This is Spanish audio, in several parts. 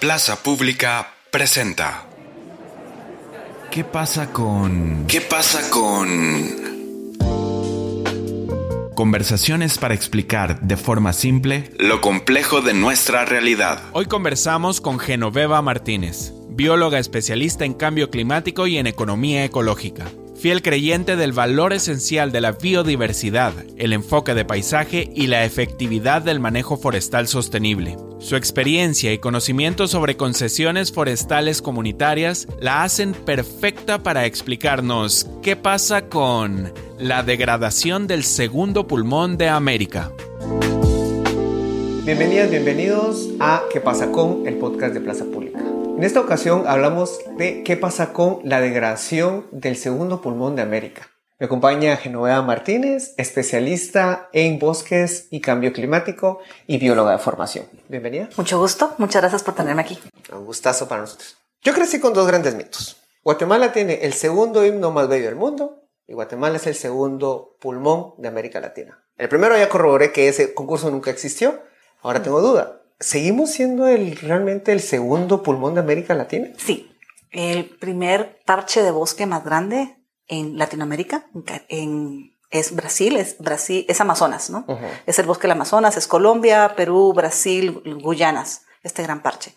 Plaza Pública presenta. ¿Qué pasa con... ¿Qué pasa con... Conversaciones para explicar de forma simple lo complejo de nuestra realidad? Hoy conversamos con Genoveva Martínez, bióloga especialista en cambio climático y en economía ecológica fiel creyente del valor esencial de la biodiversidad, el enfoque de paisaje y la efectividad del manejo forestal sostenible. Su experiencia y conocimiento sobre concesiones forestales comunitarias la hacen perfecta para explicarnos qué pasa con la degradación del segundo pulmón de América. Bienvenidas, bienvenidos a ¿Qué pasa con? el podcast de Plaza Pública. En esta ocasión hablamos de qué pasa con la degradación del segundo pulmón de América. Me acompaña Genoveva Martínez, especialista en bosques y cambio climático y bióloga de formación. Bienvenida. Mucho gusto, muchas gracias por tenerme aquí. Un gustazo para nosotros. Yo crecí con dos grandes mitos. Guatemala tiene el segundo himno más bello del mundo y Guatemala es el segundo pulmón de América Latina. El primero ya corroboré que ese concurso nunca existió. Ahora tengo duda. ¿Seguimos siendo el, realmente el segundo pulmón de América Latina? Sí, el primer parche de bosque más grande en Latinoamérica en, es Brasil, es Brasil, es Amazonas, ¿no? Es el bosque del Amazonas, es Colombia, Perú, Brasil, Guyanas, este gran parche.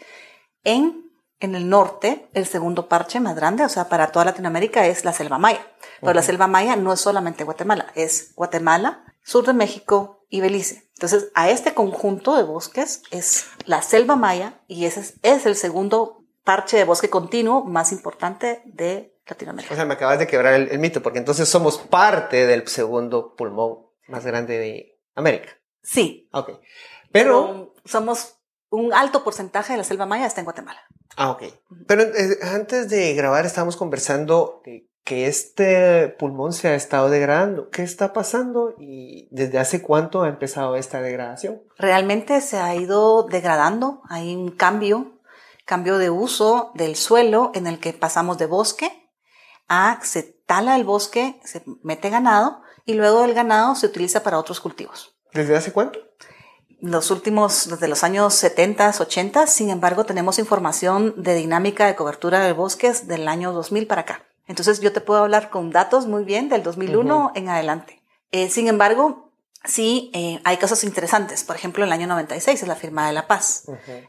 En, en el norte, el segundo parche más grande, o sea, para toda Latinoamérica es la selva maya. Pero la selva maya no es solamente Guatemala, es Guatemala, sur de México y Belice. Entonces, a este conjunto de bosques es la selva maya y ese es, el segundo parche de bosque continuo más importante de Latinoamérica. O sea, me acabas de quebrar el, mito, porque entonces somos parte del segundo pulmón más grande de América. Sí. Ok. Pero... somos un alto porcentaje de la selva maya está en Guatemala. Ah, ok. Pero eh, antes de grabar estábamos conversando de que este pulmón se ha estado degradando. ¿Qué está pasando y desde hace cuánto ha empezado esta degradación? Realmente se ha ido degradando. Hay un cambio, cambio de uso del suelo en el que pasamos de bosque a se tala el bosque, se mete ganado y luego el ganado se utiliza para otros cultivos. ¿Desde hace cuánto? Los últimos, desde los años 70, 80, sin embargo, tenemos información de dinámica de cobertura de bosques del año 2000 para acá. Entonces yo te puedo hablar con datos muy bien del 2001 en adelante. Eh, sin embargo, sí eh, hay cosas interesantes. Por ejemplo, el año 96 es la firma de la paz.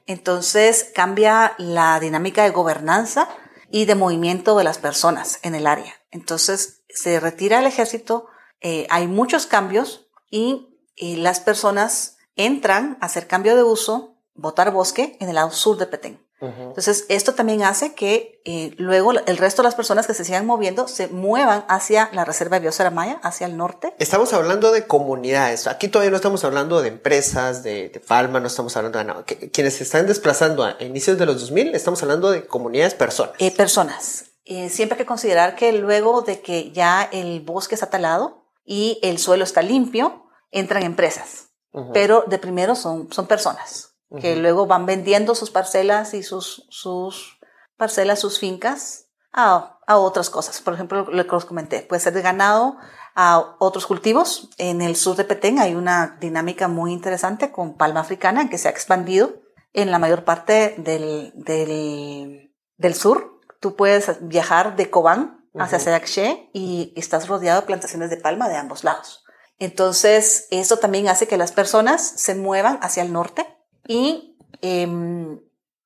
Entonces cambia la dinámica de gobernanza y de movimiento de las personas en el área. Entonces se retira el ejército, eh, hay muchos cambios y, las personas entran a hacer cambio de uso, botar bosque en el lado sur de Petén. Entonces, esto también hace que eh, luego el resto de las personas que se sigan moviendo se muevan hacia la Reserva de Biosfera Maya, hacia el norte. Estamos hablando de comunidades. Aquí todavía no estamos hablando de empresas, de, Palma, no estamos hablando de nada. quienes se están desplazando a inicios de los 2000, estamos hablando de comunidades, personas. Eh, personas. Eh, siempre hay que considerar que luego de que ya el bosque está talado y el suelo está limpio, entran empresas. Pero de primero son, son personas que luego van vendiendo sus parcelas y sus, sus parcelas, sus fincas a, a otras cosas. Por ejemplo, lo que os comenté, puede ser de ganado a otros cultivos. En el sur de Petén hay una dinámica muy interesante con palma africana que se ha expandido en la mayor parte del, del, del sur. Tú puedes viajar de Cobán hacia uh y estás rodeado de plantaciones de palma de ambos lados. Entonces, eso también hace que las personas se muevan hacia el norte y em,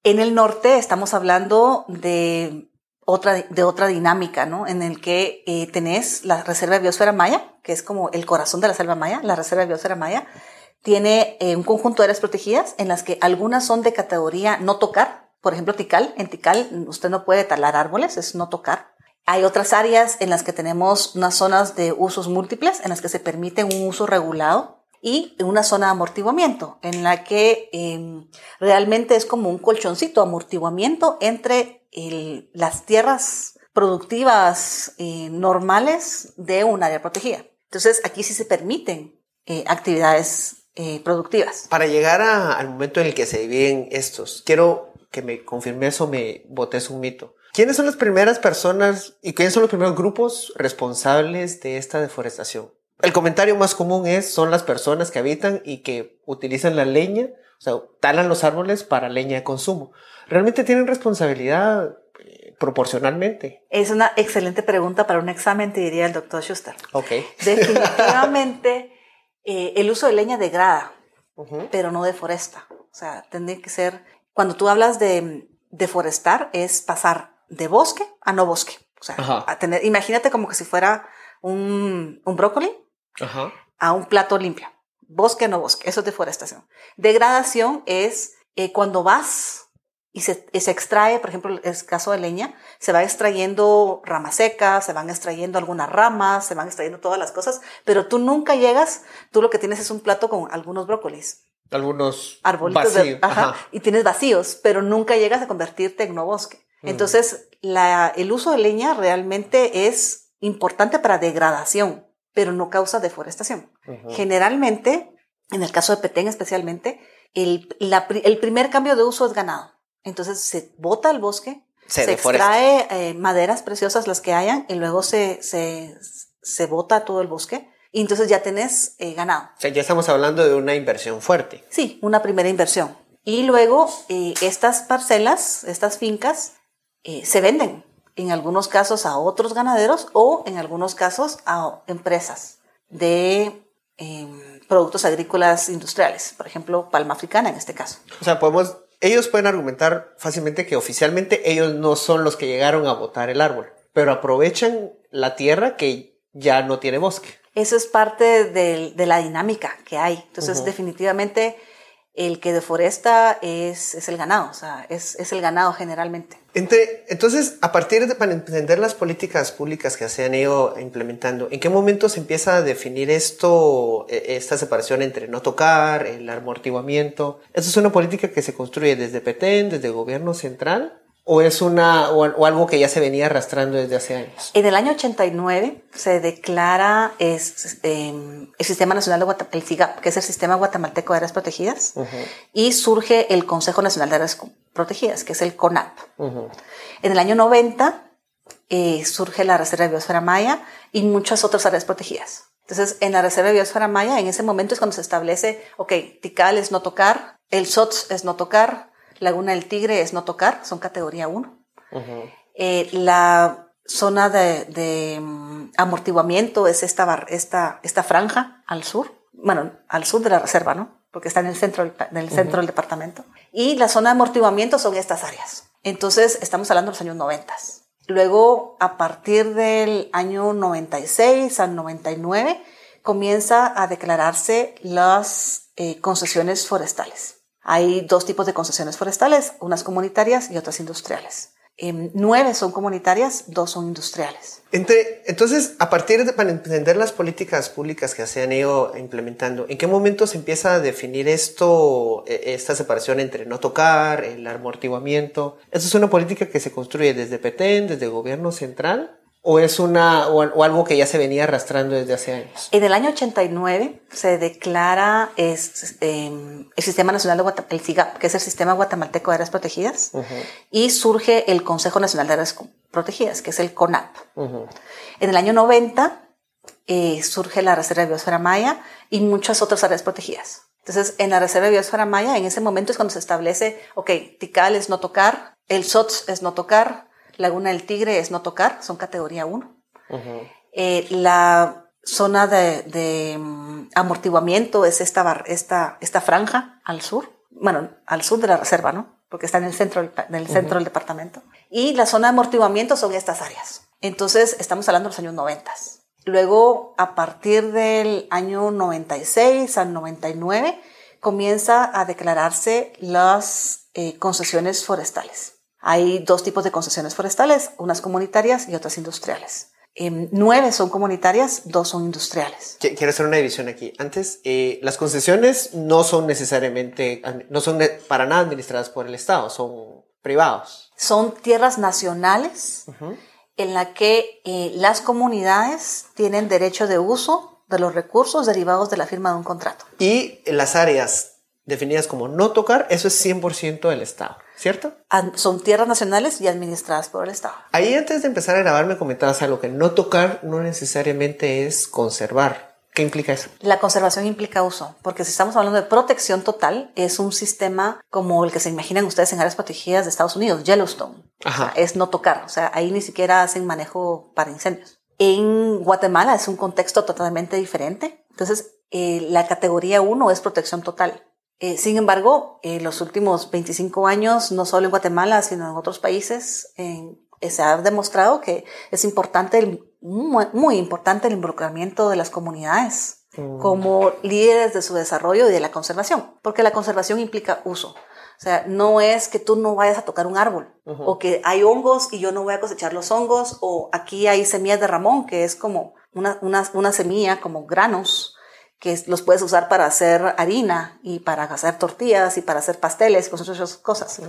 en el norte estamos hablando de otra, de otra dinámica, ¿no? En el que eh, tenés la Reserva de Biosfera Maya, que es como el corazón de la selva maya, la Reserva de Biosfera Maya, tiene eh, un conjunto de áreas protegidas en las que algunas son de categoría no tocar, por ejemplo, Tikal. En Tikal usted no puede talar árboles, es no tocar. Hay otras áreas en las que tenemos unas zonas de usos múltiples, en las que se permite un uso regulado y una zona de amortiguamiento en la que em, realmente es como un colchoncito, amortiguamiento entre las tierras productivas eh, normales de un área protegida. Entonces aquí sí se permiten eh, actividades eh, productivas. Para llegar al momento en el que se dividen estos, quiero que me confirmes o me botes un mito. ¿Quiénes son las primeras personas y quiénes son los primeros grupos responsables de esta deforestación? El comentario más común es, son las personas que habitan y que utilizan la leña O sea, talan los árboles para leña de consumo. ¿Realmente tienen responsabilidad eh, proporcionalmente? Es una excelente pregunta para un examen, te diría el doctor Schuster. Ok. Definitivamente eh, el uso de leña degrada, pero no deforesta. O sea, tendría que ser, cuando tú hablas de deforestar, es pasar de bosque a no bosque. O sea, Ajá. a tener, imagínate como que si fuera un, un brócoli Ajá. a un plato limpio. Bosque no bosque, eso es deforestación. Degradación es eh, cuando vas y se, y se extrae, por ejemplo, el caso de leña, se va extrayendo ramas secas, se van extrayendo algunas ramas, se van extrayendo todas las cosas, pero tú nunca llegas, tú lo que tienes es un plato con algunos brócolis, Algunos arbolitos de- vacíos. ajá, Ajá. y tienes vacíos, pero nunca llegas a convertirte en no bosque. Entonces, la- el uso de leña realmente es importante para degradación, pero no causa deforestación. Ujú. Generalmente, en el caso de Petén especialmente, el, la el primer cambio de uso es ganado. Entonces se bota el bosque, Se se, extrae eh, maderas preciosas las que hayan y luego se, se, se bota todo el bosque y entonces ya tenés eh, ganado. O sea, ya estamos hablando de una inversión fuerte. Sí, una primera inversión. Y luego eh, estas parcelas, estas fincas, eh, se venden en algunos casos a otros ganaderos o en algunos casos a empresas de em, productos agrícolas industriales, por ejemplo, palma africana en este caso. O sea, podemos, ellos pueden argumentar fácilmente que oficialmente ellos no son los que llegaron a botar el árbol, pero aprovechan la tierra que ya no tiene bosque. Eso es parte del- de la dinámica que hay. Entonces, Ujú. definitivamente, el que deforesta es, es el ganado, o sea, es, es el ganado generalmente. Entre- entonces, a partir de para entender las políticas públicas que se han ido implementando, ¿en qué momento se empieza a definir esto, eh, esta separación entre no tocar, el amortiguamiento? ¿Eso es una política que se construye desde Petén, desde el gobierno central? ¿O es una, o, o algo que ya se venía arrastrando desde hace años? En el año 89 se declara es, eh, el Sistema Nacional de Guatemala, el SIGAP, que es el Sistema Guatemalteco de Áreas Protegidas, Ujú, y surge el Consejo Nacional de Áreas Protegidas, que es el CONAP. ujú. En el año 90 eh, surge la Reserva de Biosfera Maya y muchas otras áreas protegidas. Entonces, en la Reserva de Biosfera Maya, en ese momento es cuando se establece, ok, Tikal es no tocar, el SOTS es no tocar, Laguna del Tigre es no tocar, son categoría 1. Ujú. Eh, la zona de, de, mm, amortiguamiento es esta, bar- esta, esta franja al sur, bueno, al sur de la reserva, ¿no? Porque está en el centro del, centro del departamento. Y la zona de amortiguamiento son estas áreas. Entonces, estamos hablando de los años 90. Luego, a partir del año 96 al 99, comienza a declararse las eh, concesiones forestales. Hay dos tipos de concesiones forestales, unas comunitarias y otras industriales. Em, nueve son comunitarias, dos son industriales. Entre, entonces, a partir de para entender las políticas públicas que se han ido implementando, ¿en qué momento se empieza a definir esto, eh, esta separación entre no tocar, el amortiguamiento? ¿Eso es una política que se construye desde Petén, desde el gobierno central? ¿O es una, o, o algo que ya se venía arrastrando desde hace años? En el año 89 se declara es, em, el Sistema Nacional de Guatemala, el SIGAP, que es el Sistema Guatemalteco de Áreas Protegidas, Ujú, y surge el Consejo Nacional de Áreas Protegidas, que es el CONAP. ujú. En el año 90 eh, surge la Reserva de Biosfera Maya y muchas otras áreas protegidas. Entonces, en la Reserva de Biosfera Maya, en ese momento es cuando se establece, ok, Tikal es no tocar, el SOTS es no tocar, Laguna del Tigre es no tocar, son categoría 1. Ujú. Eh, la zona de, de, mm, amortiguamiento es esta, bar- esta, esta franja al sur, bueno, al sur de la reserva, ¿no? Porque está en el centro del, pa- en el centro del departamento. Y la zona de amortiguamiento son estas áreas. Entonces, estamos hablando de los años 90. Luego, a partir del año 96 al 99, comienza a declararse las eh, concesiones forestales. Hay dos tipos de concesiones forestales, unas comunitarias y otras industriales. Em, nueve son comunitarias, dos son industriales. Qui- Quiero hacer una división aquí. Antes, eh, las concesiones no son necesariamente, no son para nada administradas por el Estado, son privados. Son tierras nacionales en la que eh, las comunidades tienen derecho de uso de los recursos derivados de la firma de un contrato. Y las áreas definidas como no tocar, eso es 100% del Estado, ¿cierto? Son tierras nacionales y administradas por el Estado. Ahí antes de empezar a grabar me comentabas algo que no tocar no necesariamente es conservar. ¿Qué implica eso? La conservación implica uso, porque si estamos hablando de protección total, es un sistema como el que se imaginan ustedes en áreas protegidas de Estados Unidos, Yellowstone. Ajá. O sea, es no tocar, o sea, ahí ni siquiera hacen manejo para incendios. En Guatemala es un contexto totalmente diferente. Entonces, eh, la categoría 1 es protección total. Eh, sin embargo, en los últimos 25 años, no solo en Guatemala, sino en otros países, en- eh, se ha demostrado que es importante, el- muy, muy importante el involucramiento de las comunidades como líderes de su desarrollo y de la conservación, porque la conservación implica uso. O sea, no es que tú no vayas a tocar un árbol, o que hay hongos y yo no voy a cosechar los hongos, o aquí hay semillas de ramón, que es como una, una, una semilla, como granos, que los puedes usar para hacer harina y para hacer tortillas y para hacer pasteles y cosas otras cosas.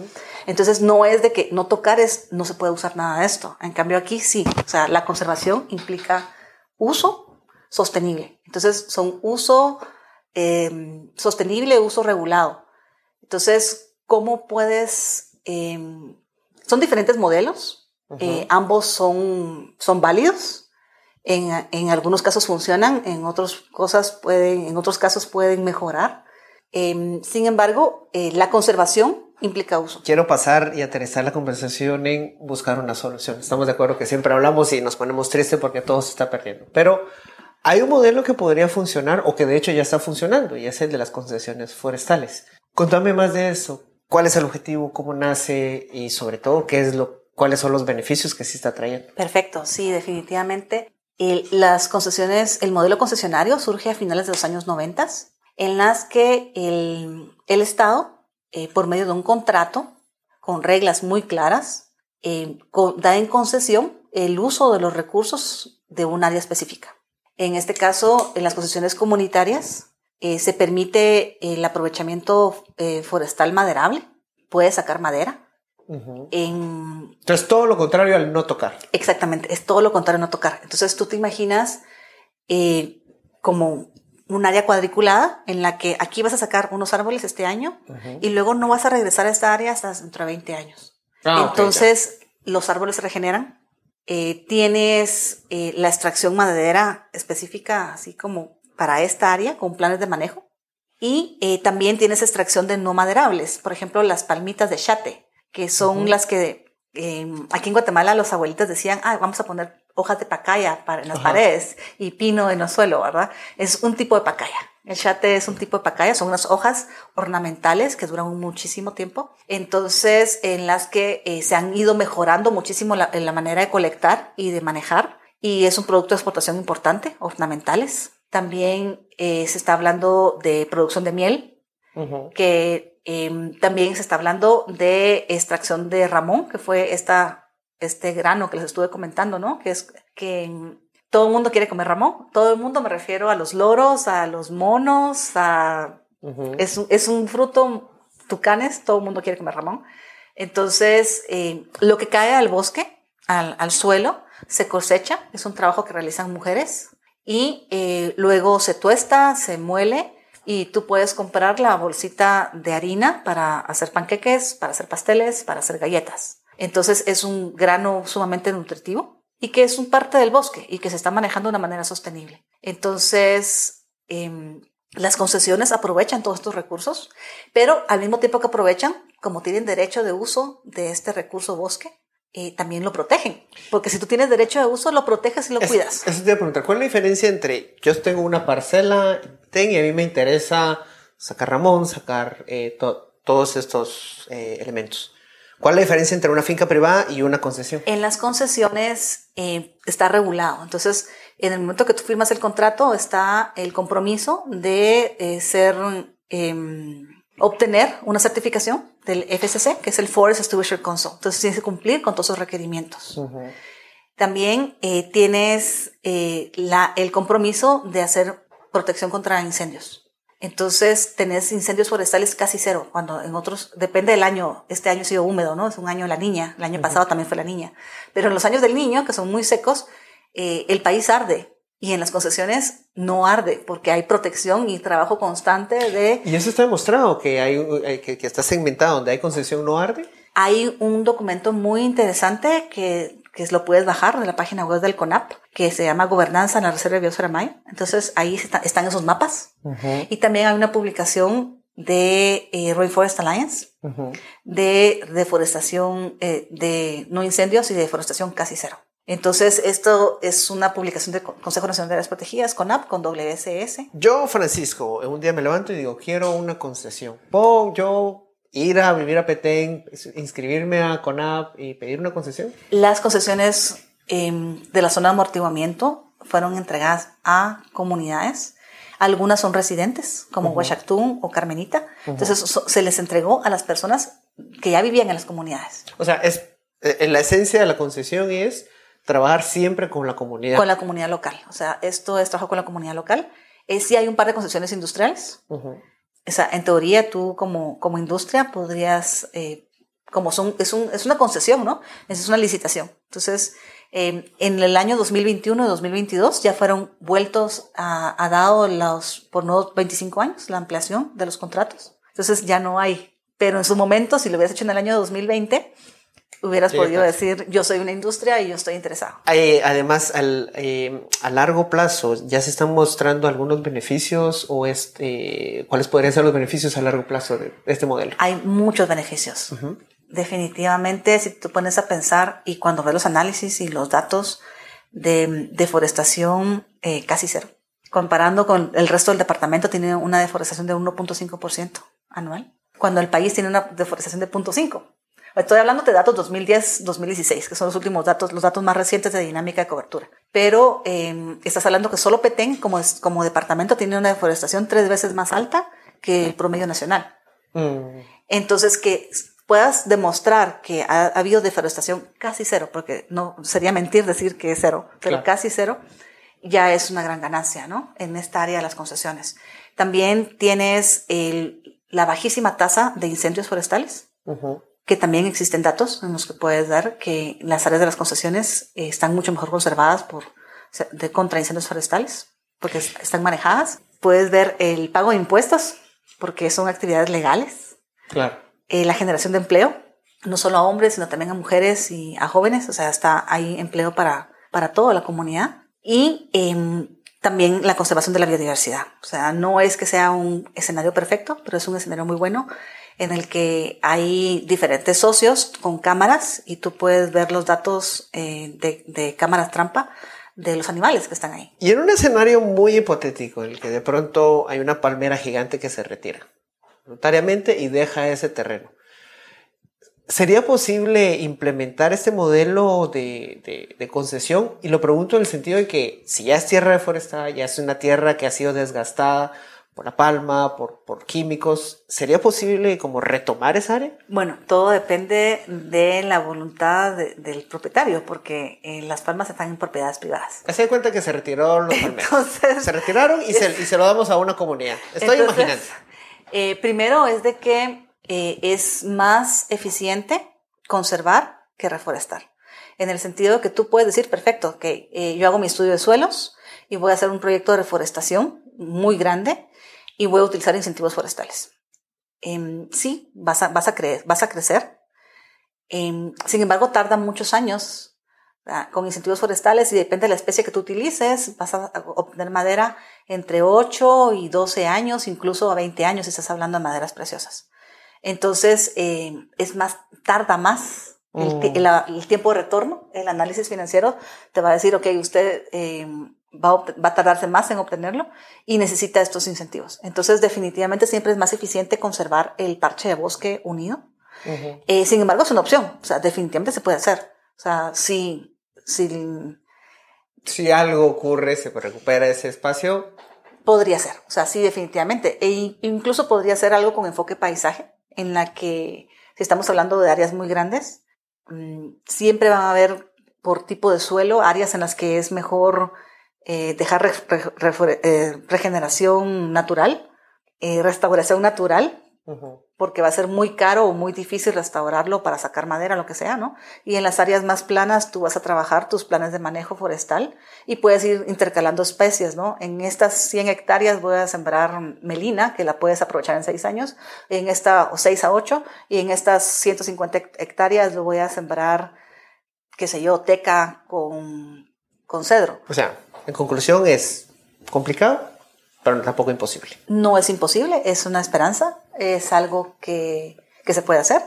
Entonces no es de que no tocar es, no se puede usar nada de esto. En cambio aquí sí, o sea, la conservación implica uso sostenible. Entonces son uso eh, sostenible, uso regulado. Entonces, ¿cómo puedes? eh, son diferentes modelos, eh, ambos son, son válidos. En, en algunos casos funcionan, en otros cosas pueden, en otros casos pueden mejorar. Em, sin embargo, eh, la conservación implica uso. Quiero pasar y aterrizar la conversación en buscar una solución. Estamos de acuerdo que siempre hablamos y nos ponemos tristes porque todo se está perdiendo. Pero hay un modelo que podría funcionar o que de hecho ya está funcionando y es el de las concesiones forestales. Contame más de eso. ¿Cuál es el objetivo? ¿Cómo nace? Y sobre todo, ¿qué es lo, cuáles son los beneficios que sí está trayendo? Perfecto, sí, definitivamente. El- las concesiones, el modelo concesionario surge a finales de los años 90, en las que el, el Estado, eh, por medio de un contrato con reglas muy claras, eh, da en concesión el uso de los recursos de un área específica. En este caso, en las concesiones comunitarias, eh, se permite el aprovechamiento forestal maderable, puede sacar madera. En Entonces, todo lo contrario al no tocar. Exactamente, es todo lo contrario a no tocar. Entonces tú te imaginas eh, como un área cuadriculada en la que aquí vas a sacar unos árboles este año y luego no vas a regresar a esta área hasta dentro de 20 años. Ah, Entonces los árboles se regeneran. eh, tienes eh, la extracción maderera específica, así como para esta área, con planes de manejo. Y eh, también tienes extracción de no maderables, por ejemplo, las palmitas de chate, que son las que eh, aquí en Guatemala los abuelitos decían, ah, vamos a poner hojas de pacaya para, en las Ajá. paredes y pino en el suelo, ¿verdad? Es un tipo de pacaya. El chate es un tipo de pacaya, son unas hojas ornamentales que duran muchísimo tiempo. Entonces, en las que eh, se han ido mejorando muchísimo la, en la manera de colectar y de manejar. Y es un producto de exportación importante, ornamentales. También eh, se está hablando de producción de miel, Que eh, también se está hablando de extracción de ramón, que fue esta, este grano que les estuve comentando, ¿no? Que es que mm, todo el mundo quiere comer ramón. Todo el mundo me refiero a los loros, a los monos, a... Es, un- es un fruto, tucanes, todo el mundo quiere comer ramón. Entonces, eh, lo que cae al bosque, al, al suelo, se cosecha, es un trabajo que realizan mujeres y eh, luego se tuesta, se muele y tú puedes comprar la bolsita de harina para hacer panqueques, para hacer pasteles, para hacer galletas. Entonces es un grano sumamente nutritivo y que es un parte del bosque y que se está manejando de una manera sostenible. Entonces, em, las concesiones aprovechan todos estos recursos, pero al mismo tiempo que aprovechan, como tienen derecho de uso de este recurso bosque, eh, también lo protegen. Porque si tú tienes derecho de uso, lo proteges y lo Es- cuidas. Eso te iba a preguntar, ¿cuál es la diferencia entre yo tengo una parcela ten, y a mí me interesa sacar ramón, sacar eh, to- todos estos eh, elementos? ¿Cuál es la diferencia entre una finca privada y una concesión? En las concesiones eh, está regulado. Entonces, en el momento que tú firmas el contrato, está el compromiso de eh, ser, em, obtener una certificación del FCC, que es el Forest Stewardship Council. Entonces, tienes que cumplir con todos esos requerimientos. También eh, tienes eh, la, el compromiso de hacer protección contra incendios. Entonces, tenés incendios forestales casi cero, cuando en otros, depende del año, este año ha sido húmedo, ¿no? Es un año la niña, el año pasado también fue la niña. Pero en los años del niño, que son muy secos, eh, el país arde. Y en las concesiones no arde, porque hay protección y trabajo constante de Y eso está demostrado, que, hay, eh, que, que está segmentado, donde hay concesión no arde. Hay un documento muy interesante que que lo puedes bajar de la página web del CONAP, que se llama Gobernanza en la Reserva de Biosfera Maya. Entonces ahí están esos mapas. Y también hay una publicación de eh, Rainforest Alliance, de deforestación, eh, de no incendios y de deforestación casi cero. Entonces, esto es una publicación del Consejo Nacional de las Protegidas, CONAP, con WSS. Yo, Francisco, un día me levanto y digo, quiero una concesión. Pon yo ir a vivir a Petén, inscribirme a CONAP y pedir una concesión? Las concesiones em, de la zona de amortiguamiento fueron entregadas a comunidades. Algunas son residentes, como uh o Carmenita. Entonces se les entregó a las personas que ya vivían en las comunidades. O sea, es, eh, en la esencia de la concesión es trabajar siempre con la comunidad. Con la comunidad local. O sea, esto es trabajo con la comunidad local. Es, sí hay un par de concesiones industriales. O sea, en teoría tú como, como industria podrías, eh, como son, es, un, es una concesión, ¿no? Es una licitación. Entonces, eh, en el año 2021 y 2022 ya fueron vueltos a, a dado los, por nuevos 25 años la ampliación de los contratos. Entonces ya no hay. Pero en su momento, si lo hubieras hecho en el año 2020, hubieras podido decir, yo soy una industria y yo estoy interesado. además, al, eh, a largo plazo, ¿ya se están mostrando algunos beneficios o este, cuáles podrían ser los beneficios a largo plazo de este modelo? Hay muchos beneficios. Definitivamente, si tú pones a pensar y cuando ves los análisis y los datos de deforestación, eh, casi cero. Comparando con el resto del departamento, tiene una deforestación de 1.5% anual, cuando el país tiene una deforestación de 0.5%. Estoy hablando de datos 2010-2016, que son los últimos datos, los datos más recientes de dinámica de cobertura. Pero em, estás hablando que solo Petén, como, como departamento, tiene una deforestación tres veces más alta que el promedio nacional. Mm. Entonces, que puedas demostrar que ha, habido deforestación casi cero, porque no sería mentir decir que es cero, pero casi cero, ya es una gran ganancia, ¿no? En esta área de las concesiones. También tienes el, la bajísima tasa de incendios forestales que también existen datos en los que puedes dar que las áreas de las concesiones eh, están mucho mejor conservadas por, de contra incendios forestales, porque están manejadas. Puedes ver el pago de impuestos, porque son actividades legales. Claro. Eh, la generación de empleo, no solo a hombres, sino también a mujeres y a jóvenes, o sea, está ahí empleo para, para toda la comunidad. Y em, también la conservación de la biodiversidad. O sea, no es que sea un escenario perfecto, pero es un escenario muy bueno en el que hay diferentes socios con cámaras y tú puedes ver los datos eh, de, cámaras trampa de los animales que están ahí. Y en un escenario muy hipotético, en el que de pronto hay una palmera gigante que se retira voluntariamente y deja ese terreno. ¿Sería posible implementar este modelo de, de, concesión? Y lo pregunto en el sentido de que si ya es tierra deforestada, ya es una tierra que ha sido desgastada, por la palma, por, por químicos. ¿Sería posible como retomar esa área? Bueno, todo depende de la voluntad del propietario, porque eh, las palmas están en propiedades privadas. Se cuenta que se retiraron los palmeros. se retiraron y, se, y, se, lo damos a una comunidad. Estoy imaginando. Eh, primero es de que eh, es más eficiente conservar que reforestar. En el sentido de que tú puedes decir, perfecto, que yo hago mi estudio de suelos y voy a hacer un proyecto de reforestación muy grande y voy a utilizar incentivos forestales. Em, sí, vas a, vas, a vas a crecer. Em, sin embargo, tarda muchos años con incentivos forestales y depende de la especie que tú utilices, vas a obtener madera entre 8 y 12 años, incluso a 20 años si estás hablando de maderas preciosas. Entonces, em, es más, tarda más el, mm. el, tiempo de retorno. El análisis financiero te va a decir, ok, usted va a, tardarse más en obtenerlo y necesita estos incentivos. Entonces, definitivamente siempre es más eficiente conservar el parche de bosque unido. Eh, sin embargo, es una opción. O sea, definitivamente se puede hacer. O sea, si, si, si algo ocurre, se recupera ese espacio. Podría ser. O sea, sí, definitivamente. E incluso podría ser algo con enfoque paisaje, en la que, si estamos hablando de áreas muy grandes, mm, siempre van a haber por tipo de suelo áreas en las que es mejor eh, dejar eh, regeneración natural, eh, restauración natural, porque va a ser muy caro o muy difícil restaurarlo para sacar madera, lo que sea, ¿no? Y en las áreas más planas tú vas a trabajar tus planes de manejo forestal y puedes ir intercalando especies, ¿no? En estas 100 hectáreas voy a sembrar melina, que la puedes aprovechar en 6 años, en esta, o 6 a 8, y en estas 150 hectáreas lo voy a sembrar qué sé yo, teca con, con cedro. O sea, en conclusión es complicado, pero tampoco imposible. No es imposible, es una esperanza, es algo que, que se puede hacer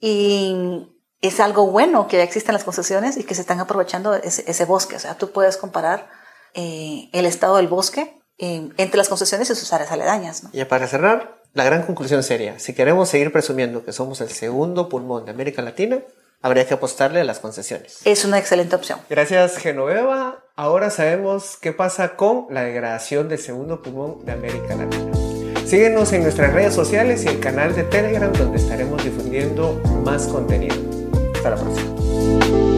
y es algo bueno que ya existen las concesiones y que se están aprovechando ese, ese bosque. O sea, tú puedes comparar eh, el estado del bosque eh, entre las concesiones y sus áreas aledañas. ¿no? Y para cerrar, la gran conclusión sería, si queremos seguir presumiendo que somos el segundo pulmón de América Latina, habría que apostarle a las concesiones. Es una excelente opción. Gracias, Genoveva. Ahora sabemos qué pasa con la degradación del segundo pulmón de América Latina. Síguenos en nuestras redes sociales y el canal de Telegram donde estaremos difundiendo más contenido. Hasta la próxima.